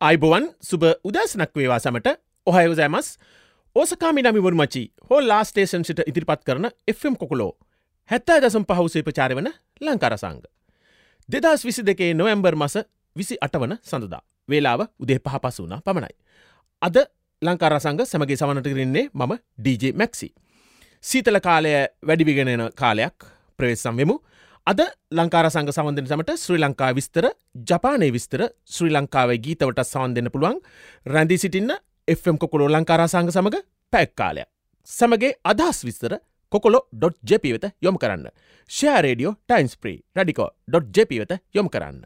අයිබොවන් සුබ උදැසනක් වේවා සමට ඔහයෝසෑමස් ඕසකාමි නමිවුන් මචි හෝ ලාස්ටේෂන් සිට ඉදිරිපත් කරන Fම් කොකුලෝ හැත්තා දසම් පහුසේ ප්‍රචාර වන ලංකාරසංග. දෙදස් විසි දෙකේ නොවැම්බර් මස විසි අටවන සඳදා වේලාව උදේ පහ පස වුණ පමණයි. අද ලංකාරසංග සැමගේ සමනටකරන්නේ මම DJ මැක්සි. සීතල කාලය වැඩිවිගෙනෙන කාලයක් ප්‍රවේශම් වෙමු අද ලංකාර සංග සවන්දන සමට ශ්‍රී ලංකා විස්තර ජපානය විස්තර ශ්‍රී ලංකාවේ ගීතවට සවන් දෙන්න පුළුවන් රැඳී සිටින්න Fම් කොකොලෝ ලංකාරා සංග සමඟ පැක්කාලය. සමගේ අදහස් විස්තර කොකොලො.ජප වෙත යොම කරන්න. ෂෑරේඩියෝ ටයින්ස් ප්‍රී රඩිකෝ.ජප වෙත යොම කරන්න.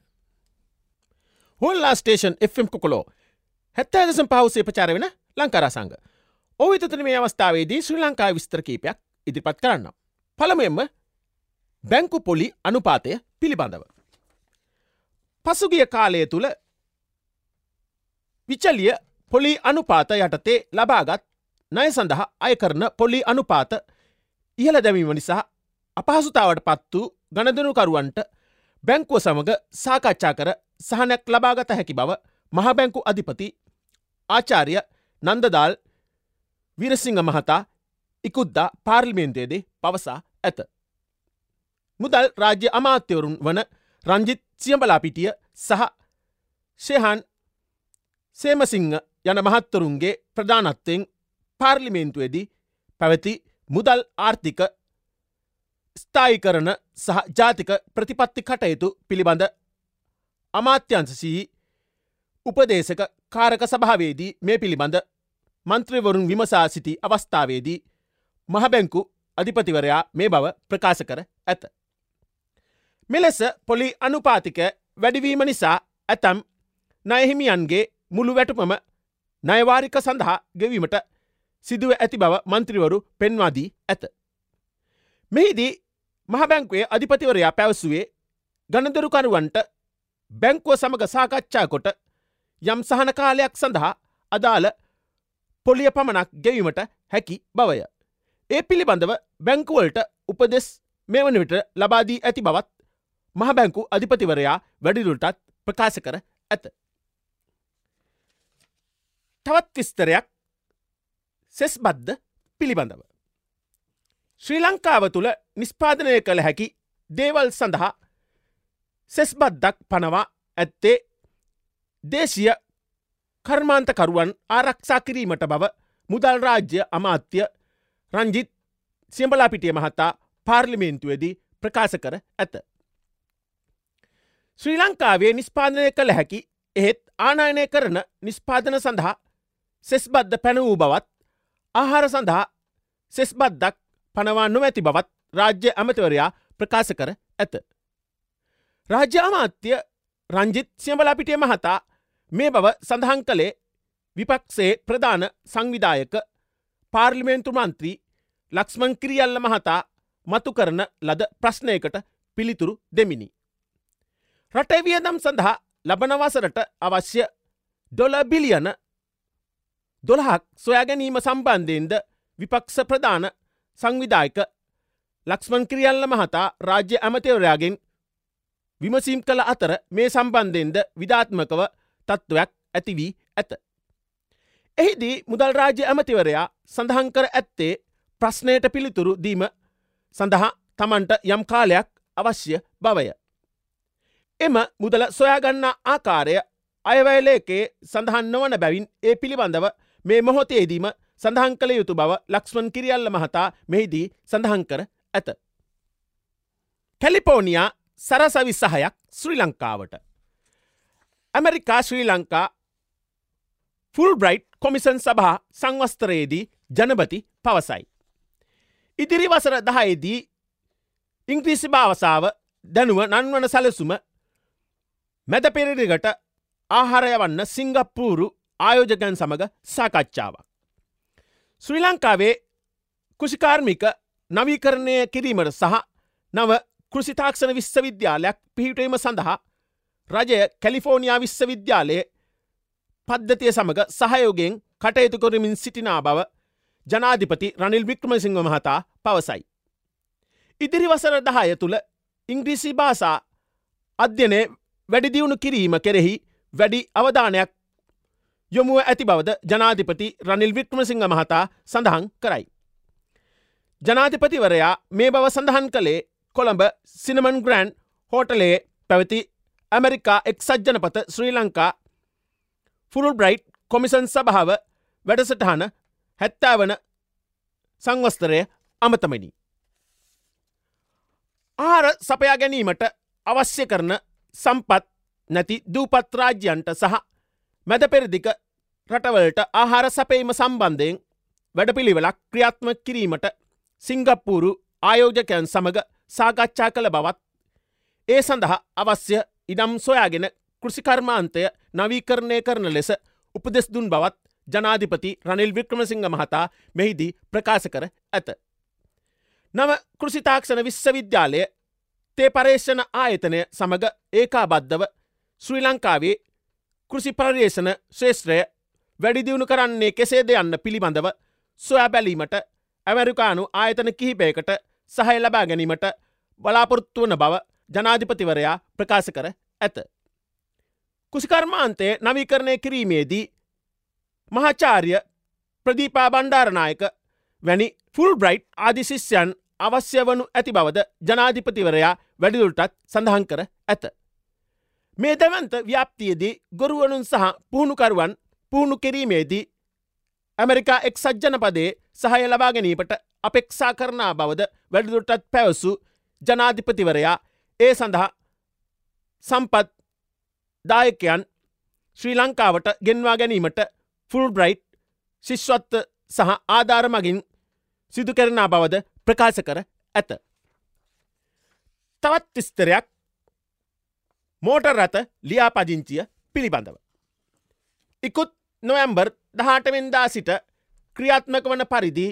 හොල්ලා ස්ටේෂන් Fම් කොකොලෝ හැත්තෑදසම් පහුසේ ප්‍රචාර වෙන ලංකාරා සංග. ඔවිතන මේ අවස්ථාවේදී ශ්‍රී ලංකා විස්තර කීපයක් ඉදිරිපත් කරන්න. පළමෙන්ම බැංකු පොලි අනුපාතය පිළිබඳව. පසුගිය කාලය තුළ විචලිය පොලි අනුපාත යටතේ ලබාගත් නය සඳහා අය කරන පොලි අනුපාත ඉහළ දැමීම නිසා අපහසුතාවට පත් වූ ගණදනුකරුවන්ට බැංකුව සමඟ සාකච්ඡා කර සහනයක් ලබාගත හැකි බව මහබැංකු අධිපති ආචාරය නන්දදාල් විරසිංහ මහතා ඉකුද්දා පාර්ලිමේන්තයේදේ පවසා ඇත. මුදල් රාජ්‍ය අමාත්‍යවරුන් වන රංජිත් සියඹලාපිටිය සහ ශයහන් සේමසිංහ යන මහත්තරුන්ගේ ප්‍රධානත්වයෙන් පාර්ලිමේන්තුවේදී පැවති මුදල් ආර්ථික ස්ථායි කරන සහ ජාතික ප්‍රතිපත්ති කටයුතු පිළිබඳ අමාත්‍යන්සසී උපදේශක කාරක සභාවේදී මේ පිළිබඳ මන්ත්‍රවරුන් විමසා සිටි අවස්ථාවේදී මහබැංකු අධිපතිවරයා මේ බව ප්‍රකාශ කර ඇත. මෙලෙස පොලි අනුපාතික වැඩිවීම නිසා ඇතැම් නයහිමියන්ගේ මුළු වැටුපම නයවාරික සඳහා ගෙවීමට සිදුව ඇති බව මන්ත්‍රිවරු පෙන්වාදී ඇත. මෙහිදී මහබැංකුවේ අධිපතිවරයා පැවසුවේ ගණදරුකරුවන්ට බැංකුව සමඟ සාකච්ඡා කොට යම් සහන කාලයක් සඳහා අදාළ පොලිය පමණක් ගෙවීමට හැකි බවය. ඒ පිළිබඳව බැංකුවලට උපදෙස් මෙවන විට ලබාදී ඇති බවත් මහබැංකු අධිපතිවරයා වැඩිදුරටත් ප්‍රකාශ කර ඇත. තවත් විස්තරයක් සෙස් බද්ධ පිළිබඳව. ශ්‍රී ලංකාව තුළ නිස්පාදනය කළ හැකි දේවල් සඳහා සෙස් බද්දක් පනවා ඇත්තේ දේශය කර්මාන්තකරුවන් ආරක්ෂා කිරීමට බව මුදල් රාජ්‍ය අමාත්‍ය රංජිත් සියඹලාපිටිය මහතා පාර්ලිමේන්තුවේදී ප්‍රකාශ කර ඇත. ශ්‍රී ලංකාවේ නිස්පාදනය කළ හැකි එහෙත් ආනායනය කරන නිස්පාදන සඳහා සෙස්බද්ධ පැන වූ බවත් ආහාර සඳහා සෙස්බද්දක් පනවා නොමැති බවත් රාජ්‍ය ඇමතිවරයා ප්‍රකාශ කර ඇත. රාජ්‍ය අමාත්‍ය රංජිත් සියඹලාපිටිය මහතා මේ බව සඳහන් කළේ විපක්සේ ප්‍රධාන සංවිධායක පාර්ලිමේන්තු මන්ත්‍රී ලක්ස්මන් කිරියල්ල මහතා මතු කරන ලද ප්‍රශ්නයකට පිළිතුරු දෙමිනි. රටේ වියදම් සඳහා ලබනවසරට අවශ්‍ය ඩොල බිලියන දොළහක් සොයාගැනීම සම්බන්ධයෙන්ද විපක්ෂ ප්‍රධාන සංවිධායක ලක්ස්මන් කිරියල්ල මහතා රාජ්‍ය ඇමතවරයාගෙන් විමසීම් කළ අතර මේ සම්බන්ධයෙන්ද විධාත්මකව තත්ත්වයක් ඇති වී ඇත. එහිදී මුදල් රාජ්‍ය ඇමතිවරයා සඳහන් කර ඇත්තේ ප්‍රශ්නයට පිළිතුරු දීම සඳහා තමන්ට යම් කාලයක් අවශ්‍ය බවය. එම මුදල සොයාගන්න ආකාරය අයවැලේකේ සඳහන් නොවන බැවින් ඒ පිළිබඳව මේ මොහොතේදීම සඳහන් කළ යුතු බව ලක්ස්මන් කිරියල්ල මහතා මෙහිදී සඳහන් කර ඇත. කැලිපෝනියා සරසවි සහයක් ශ්‍රී ලංකාවට. America Sri Lanka Fulbright commission සභා සංවස්තරයේදී ජනපති පවසයි. ඉදිරි වසර දහයේදී ඉංග්‍රීසි භාවසාව දැනුව නන්වන සැලසුම මැද පෙරරිගට ආහාරය වන්න සිංගප්පූරු ආයෝජකයන් සමඟ සාකච්ඡාවක්. ශ්‍රී ලංකාවේ කෘෂිකාර්මික නවීකරණය කිරීමට සහ නව කෘෂිතාක්ෂණ විශ්වවිද්‍යාලයක් පිහිටීම සඳහා රජය කැලිෆෝනියා විශ්වවිද්‍යාලයේ පද්ධතිය සමඟ සහයෝගෙන් කටයුතු කොරමින් සිටිනා බව ජනාධිපති රනිල් වික්‍රමසිංහ මහතා පවසයි. ඉදිරි වසර දහය තුළ ඉංග්‍රීසි භාසා අධ්‍යනය වැඩිදියුණු කිරීම කෙරෙහි වැඩි අවධානයක් යොමුව ඇති බවද ජනාධිපති රනිල් වික්‍රමසිංහ මහතා සඳහන් කරයි. ජනාධිපතිවරයා මේ බව සඳහන් කළේ කොළඹ සිනමන් ග්‍රෑන්් හෝටලේ පැවති ඇමරිකා එක්සජ්ජනපත Sri Lanka Fulbright commission සභාව වැඩසටහන හැත්තාවන සංවස්තරය අමතමනි. ආර සපයා ගැනීමට අවශ්‍ය කරන සම්පත් නැති දූපත්රාජ්‍යන්ට සහ මැද පෙරදික රටවලට ආහාර සපේම සම්බන්ධයෙන් වැඩපිළිවෙලක් ක්‍රියාත්ම කිරීමට සිංගප්පූරු ආයෝජකයන් සමඟ සාකච්ඡා කළ බවත් ඒ සඳහා අවශ්‍ය ඉඩම් සොයාගෙන කෘෂිකර්මාන්තය නවීකරණය කරන ලෙස උපදෙස් දුන් බවත් ජනාධිපති රනිල් වික්‍රමසිංහ මහතා මෙහිදී ප්‍රකාශ කර ඇත. නව කෘෂිතාක්ෂණ විශ්වවිද්‍යාලය තේ පර්ේෂණ ආයතනය සමඟ ඒකාබද්ධව ශ්‍රී ලංකාවේ කෘෂි පර්යේෂණ ශේෂත්‍රය වැඩිදියුණු කරන්නේ කෙසේද යන්න පිළිබඳව සොයා බැලීමට ඇමරිකානු ආයතන කිහිපයකට සහය ලබා ගැනීමට බලාපොරොත්තු වන බව ජනාධිපතිවරයා ප්‍රකාශ කර ඇත. කුසිකර්මාන්තය නවීකරණය කිරීමේදී මහාචාර්ය ප්‍රදීපා බණ්ඩාරනායක වැනි ෆුල් බ්‍රයිට් ආදිශිෂ්‍යයන් අවශ්‍ය වනු ඇති බවද ජනාධිපතිවරයා වැඩිදුල්ටත් සඳහන් කර ඇත. මේ දැවන්ත ව්‍යාප්තියේදී ගොරුවනුන් සහ පුහුණුකරුවන් පුහුණු කිරීමේදී ඇමරිකා එක් සජ්ජනපදේ සහය ලබා ගැනීමට අපෙක්ෂා කරනා බවද වැඩිදුරටත් පැවසු ජනාධිපතිවරයා ඒ සඳහා සම්පත් දායකයන් ශ්‍රී ලංකාවට ගෙන්වා ගැනීමට ෆුල් බ්‍රයිට් ශිෂ්වත්ත සහ ආධාර මගින් සිදු කරනා බවද ප්‍රකාශ කර ඇත. තවත් විස්තරයක් මෝටර් රථ ලියාපදිංචිය පිළිබඳව. ඉකුත් නොවැම්බර් දහටවෙන්දා සිට ක්‍රියාත්මක වන පරිදි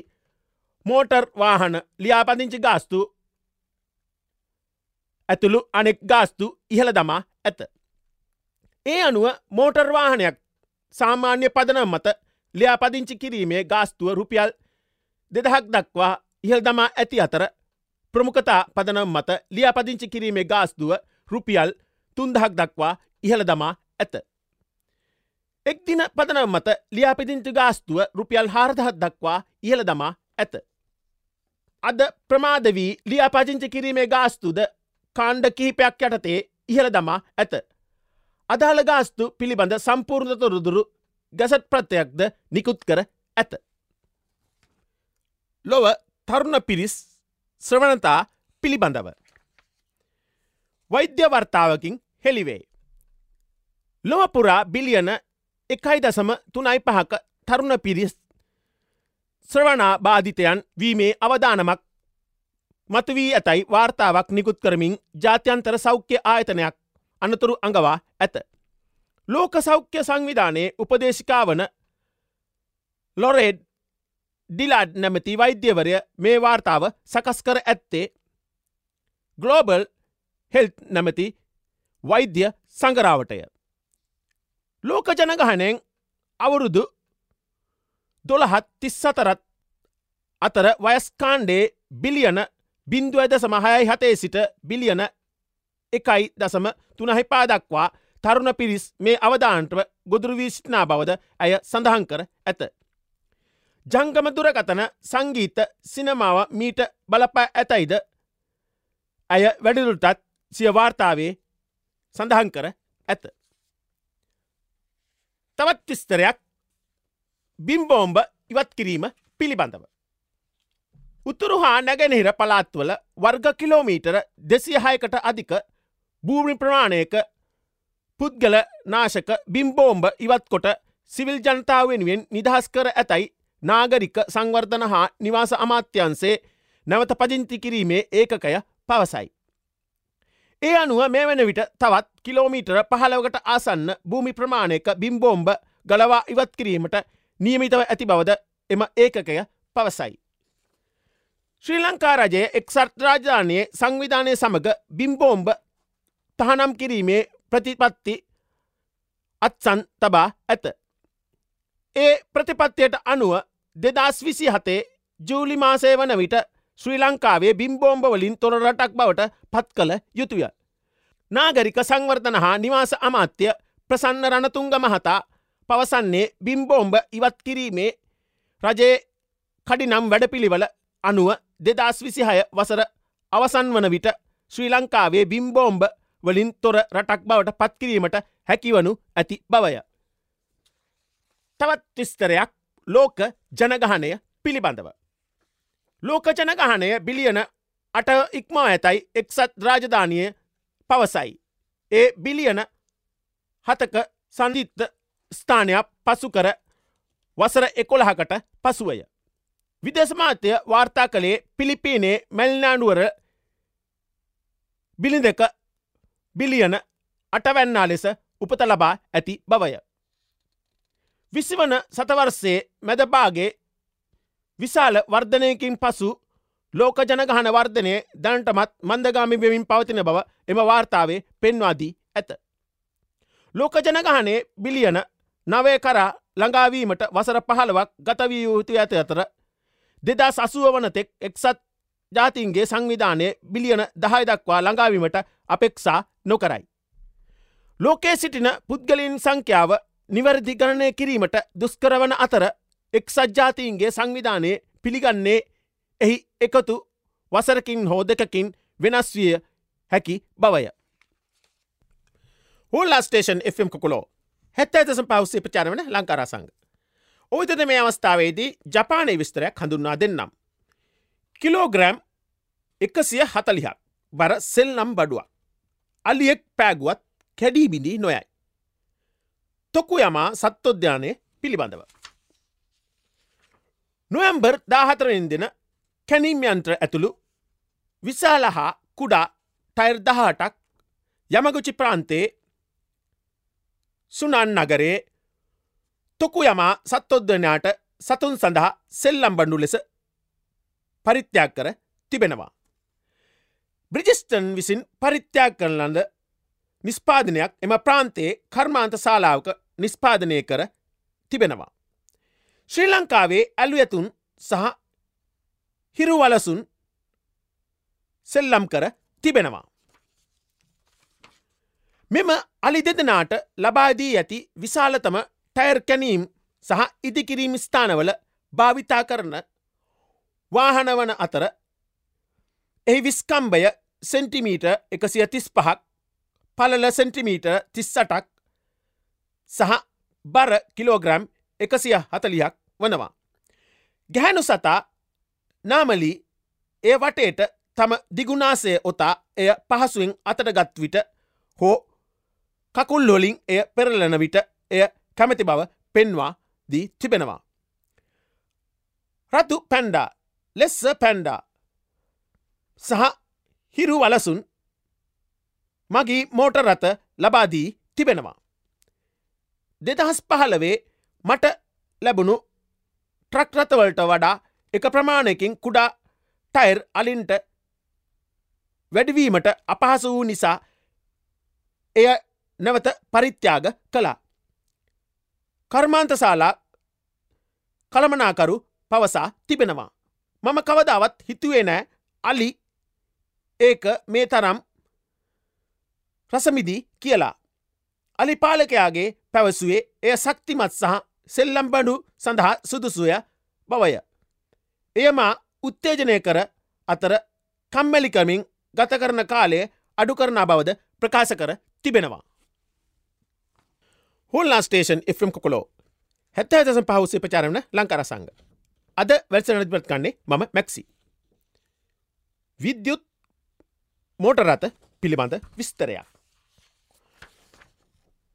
මෝටර් වාහන ලියාපදිංචි ගාස්තු ඇතුළු අනෙක් ගාස්තු ඉහළ දමා ඇත. ඒ අනුව මෝටර් වාහනයක් සාමාන්‍ය පදනම් මත ලියාපදිංචි කිරීමේ ගාස්තුව රුපියල් දෙදහක් දක්වා ඉහල් දමා ඇති අතර ප්‍රමුඛතා පදනම් මත ලියාපදිංචි කිරීමේ ගාස්තුව රුපියල් තුන්දහක් දක්වා ඉහළ දමා ඇත. එක් දින පදනම් මත ලියාපිදිංචි ගාස්තුව රුපියල් හාරදහත් දක්වා ඉහළ දමා ඇත. අද ප්‍රමාදවී ලියාපදිංචි කිරීමේ ගාස්තුද කාණ්ඩ කිහිපයක් යටතේ ඉහළ දමා ඇත. අදාළ ගාස්තු පිළිබඳ සම්පූර්ණතොරදුරු ගැසට් ප්‍රත්‍යයක්ද නිකුත් කර ඇත. ලොව තරුණ පිරිස් ශ්‍රවණතා පිළිබඳව. වෛද්‍ය වර්තාවකින් හෙළිවේ. ලොවපුරා බිලියන එකයි දසම තුනයි පහක තරුණ පිරිස් ශ්‍රවණා බාධිතයන් වීමේ අවධානමක් මතුවී ඇතැයි වාර්තාවක් නිකුත් කරමින් ජාත්‍යන්තර සෞඛ්‍ය ආයතනයක් අනතුරු අඟවා ඇත. ලෝක සෞඛ්‍ය සංවිධානයේ උපදේශිකාවන ලොරෙඩ් ඩිලාඩ් නැමති වෛද්‍යවරය මේ වාර්තාව සකස් කර ඇත්තේ ගලෝබල් හෙල් නැමති වෛද්‍ය සංගරාවටය. ලෝක ජනගහනයෙන් අවුරුදු දොළහත් තිස්සතරත් අතර වයස්කාණ්ඩේ බිලියන බින්දුව දසම හයයි හතේ සිට බිලියන එකයි දසම තුනහි පාදක්වා තරුණ පිරිස් මේ අවධාන්ටව ගොදුරුවී සිටිනා බවද ඇය සඳහන් කර ඇත. ජංගම දුරකතන සංගීත සිනමාව මීට බලපා ඇතයිද ඇය වැඩිදුරටත් සිය වාර්තාවේ සඳහන් කර ඇත. තවත් විස්තරයක් බිම්බෝම්බ ඉවත් කිරීම පිළිබඳව. උතුරු හා නැගෙනහිර පලාත්වල වර්ග කිලෝමීටර දෙසියහයකට අධික භූමි ප්‍රමාණයක පුද්ගල නාශක බිම්බෝම්බ ඉවත්කොට සිවිල් ජනතාව වෙනුවෙන් නිදහස් කර ඇතැයි නාගරික සංවර්ධන හා නිවාස අමාත්‍යන්සේ නැවත පදිංචි කිරීමේ ඒකකය පවසයි. ඒ අනුව මේ වන විට තවත් කිලෝමීටර පහලවකට ආසන්න භූමි ප්‍රමාණයක බිම්බෝම්බ ගලවා ඉවත් කිරීමට නියමිතව ඇති බවද එම ඒකකය පවසයි. ශ්‍රී ලංකා රජයේ එක්සර්ත් රාජධානයේ සංවිධානය සමඟ බිම්බෝම්බ තහනම් කිරීමේ ප්‍රතිපත්ති අත්සන් තබා ඇත. ඒ ප්‍රතිපත්තියට අනුව දෙදස් විසි හතේ ජූලි මාසය වන විට ශ්‍රී ලංකාවේ බිම්බෝම්බවලින් තොර රටක් බවට පත් කළ යුතුය. නාගරික සංවර්ධන හා නිවාස අමාත්‍ය ප්‍රසන්න රණතුංග මහතා පවසන්නේ බිම්බෝම්බ ඉවත් කිරීමේ රජයේ කඩිනම් වැඩපිළිවල අනුව දෙදස් විසිහය වසර අවසන් වන විට ශ්‍රී ලංකාවේ බිම්බෝම්බ වලින් තොර රටක් බවට පත්කිරීමට හැකිවනු ඇති බවය. තවත් විස්තරයක් ලෝක ජනගහනය පිළිබඳව. ලෝක ජනගහනය බිලියන අට ඉක්මා ඇතයි එක්සත් රාජධානය පවසයි. ඒ බිලියන හතක සන්දිිත්ත ස්ථානයක් පසු කර වසර එකොළහකට පසුවය. විදෙස්මාත්‍යය වාර්තා කළේ පිලිපීනේ මැල්නාඩුවර බිලි දෙක බිලියන අටවැන්නා ලෙස උපත ලබා ඇති බවය. විසිවන සතවර්සේ මැදබාගේ විශාල වර්ධනයකින් පසු ලෝක ජනගහන වර්ධනය දැනටමත් මන්දගාමි වෙමින් පවතින බව එම වාර්තාවේ පෙන්වාදී ඇත. ලෝක ජනගහනේ බිලියන නවය කරා ළඟාවීමට වසර පහළවක් ගතවී යුතු ඇත අතර දෙදා සසුව වනතෙක් එක්සත් ජාතින්ගේ සංවිධානය බිලියන දහය දක්වා ළඟාවීමට අපෙක්සා නොකරයි. ලෝකයේ සිටින පුද්ගලින් සංඛ්‍යාව නිවැරදි ගණනය කිරීමට දුස්කරවන අතර එක්සජ්ජාතීන්ගේ සංවිධානය පිළිගන්නේ එහි එකතු වසරකින් හෝ දෙකකින් වෙනස් විය හැකි බවය. හුල්ලා ස්ටේෂන් එම් කොකුලෝ හැත්ත ඇතසම් පවස්සේ ප්‍රචාරවන ලංකාර සංග. ඔයිතද මේ අවස්ථාවේදී ජපානය විස්තරයක් හඳුන්නා දෙන්නම්. කිලෝග්‍රෑම් එකසිය හතලිහක් බර සෙල් නම් බඩුවක්. අලියෙක් පෑගුවත් කැඩීබිඳී නොයයි. තොකු යමා සත්තොද්‍යානය පිළිබඳව. නොයම්බර් දාහතරෙන් දෙන කැනීම් යන්ත්‍ර ඇතුළු විශාල හා කුඩා ටයිර් දහටක් යමගුචි ප්‍රාන්තයේ සුනන් නගරේ තොකු යමා සත්තොද්දනයාට සතුන් සඳහා සෙල්ලම්බඩු ලෙස පරිත්‍යාag කර තිබෙනවා. බ්‍රිජිස්ටන් විසින් පරිත්‍යාag කරලන්ද නිස්පාදනයක් එම ප්‍රාන්තයේ කර්මාන්ත ශාලාවක නිස්පාදනය කර තිබෙනවා. ශ්‍රී ලංකාවේ ඇලුයතුන් සහ හිරුවලසුන් සෙල්ලම් කර තිබෙනවා. මෙම අලි දෙදනාට ලබාදී ඇති විශාලතම ටයර් කැනීම් සහ ඉදිකිරීම් ස්ථානවල භාවිතා කරන වාහනවන අතර එහි විස්කම්බය සෙන්ටිමීට එකසිය තිස් පහක් පලල සෙන්ටිමීට තිස්සටක් සහ බර කිලෝග්‍රම් එකසිය හතලියක් වනවා. ගැහැනු සතා නාමලී ඒ වටේට තම දිගුණාසය ඔතා එය පහසුවෙන් අතටගත් විට හෝ කකුල් ලොලින් එය පෙරලන විට එය කැමති බව පෙන්වා දී තිබෙනවා. රතු පැන්ඩා ලෙස්ස පැන්ඩා සහ හිරු වලසුන් මගී මෝට රත ලබාදී තිබෙනවා. දෙදහස් පහලවේ මට ලැබුණු ට්‍රක්රතවලට වඩා එක ප්‍රමාණයකින් කුඩා ටයිර් අලින්ට වැඩවීමට අපහස වූ නිසා එය නැවත පරිත්‍යාග කළා. කර්මාන්තශාලා කළමනාකරු පවසා තිබෙනවා. මම කවදාවත් හිතුවේ නෑ අලි ඒක මේ තරම් රසමිදී කියලා. අලි පාලකයාගේ පැවසුවේ එය සක්තිමත් සහ සෙල්ලම්බඩු සඳහා සුදුසුය බවය. එයමා උත්තේජනය කර අතර කම්මැලිකමින් ගත කරන කාලය අඩු කරන බවද ප්‍රකාශ කර තිබෙනවා. හුල්ලා ස්ටේෂන් එම් කොලෝ හැත්ත ඇතසම් පහුසේ ප්‍රචාරවන ලංකර සංග. අද වැල්සනතිපත් කන්නේ මම මැක්සි. විද්‍යුත් මෝටරත පිළිබඳ විස්තරයක්.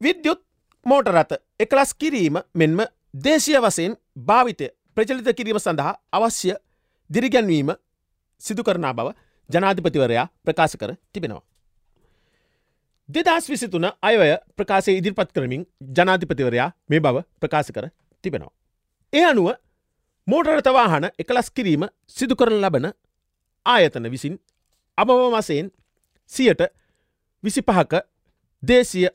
විද්‍යුත් මෝටරත එකලස් කිරීම මෙන්ම දේශය වසයෙන් භාවිතය ප්‍රචලිත කිරීම සඳහා අවශ්‍ය දිරිගැන්වීම සිදු කරනා බව ජනාධිපතිවරයා ප්‍රකාශ කර තිබෙනවා. දෙදස් විසිතුන අයවය ප්‍රකාශය ඉදිරිපත් කරමින් ජනාධිපතිවරයා මේ බව ප්‍රකාශ කර තිබෙනවා. ඒ අනුව මෝටරතවාහන එකලස් කිරීම සිදු කරන ලබන ආයතන විසින් අබවමසයෙන් සියට විසි පහක දේශය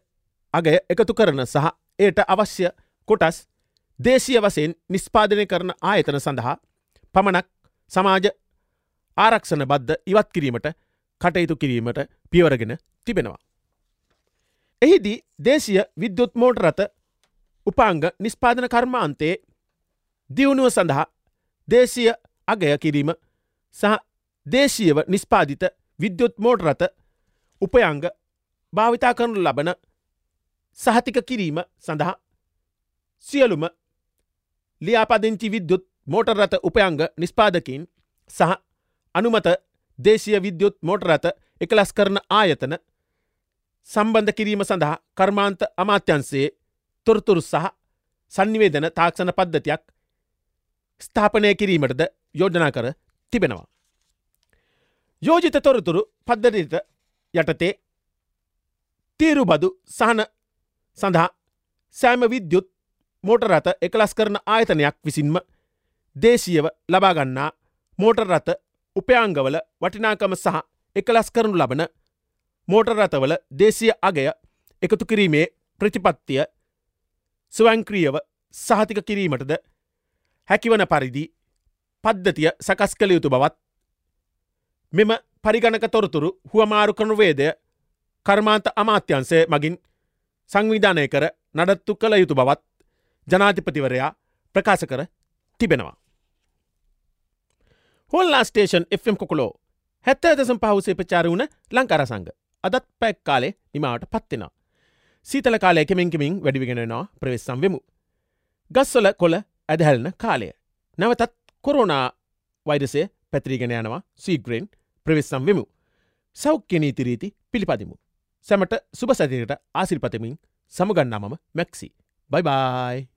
අගය එකතු කරන සහ එයට අවශ්‍ය කොටස් දේශය වසයෙන් නිස්පාදනය කරන ආයතන සඳහා පමණක් සමාජ ආරක්ෂණ බද්ධ ඉවත් කිරීමට කටයුතු කිරීමට පියවරගෙන තිබෙනවා. එහිදී දේශය විද්‍යුත් මෝට රත උපාංග නිස්පාදන කර්මාන්තයේ දියුණුව සඳහා දේශය අගය කිරීම සහ දේශීයව නිස්පාදිත විද්‍යුත් මෝටරත උපයංග භාවිතා කරනු ලබන සහතික කිරීම සඳහා සියලුම ලියාපදිංචි විද්‍යුත් මෝටරත උපයංග නිස්පාදකින් සහ අනුමත දේශය විද්‍යුත් මෝටරත එකලස් කරන ආයතන සම්බන්ධ කිරීම සඳහා කර්මාන්ත අමාත්‍යන්සේ තොරතුරු සහ සංනිවේදන තාක්ෂණ පද්ධතියක් ස්ථාපනය කිරීමටද යෝජනා කර තිබෙනවා. යෝජිත තොරතුරු පද්ධතිට යටතේ තීරු බදු සහන සඳහා සෑම විද්‍යුත් මෝටරත එකලස් කරන ආයතනයක් විසින්ම දේශීයව ලබාගන්නා මෝටරරත උපයංගවල වටිනාකම සහ එකලස් කරනු ලබන මෝටරරතවල දේශීය අගය එකතු කිරීමේ ප්‍රතිපත්තිය ස්වංක්‍රියව සහතික කිරීමටද හැකිවන පරිදි පද්ධතිය සකස් කළ යුතු බවත් මෙම පරිගණක තොරතුරු හුවමාරු කනුවේදය කර්මාන්ත අමාත්‍යන්සේ මගින් සංවිධානය කර නඩත්තු කළ යුතු බවත් ජනාධිපතිවරයා ප්‍රකාශ කර තිබෙනවා. හොල්ලා ස්ටේෂන් Fම් කොකුලෝ හැත්ත දසම් පහුසේ ප්‍රචාර වුණ ලංකාරසංග අදත් පැක් කාලේ නිමාවට පත්වෙනවා. සීතල කාලය කෙමෙන්කමින් වැඩිවිගෙනෙනවා ප්‍රවෙස්සම් වෙමු. ගස්වල කොළ ඇදහැල්න කාලය. නැවතත් කොරෝනා වෛරසය පැත්‍රීගෙන යනවා සීග්‍රෙන් ප්‍රවෙස්සම් වෙමු. සෞඛ්‍ය නීතිරීති පිළිපදිමු. සැමට සුබ සතියට ආසිරිපතමින් සමගන්නාමම මැක්සි. බයිබයි.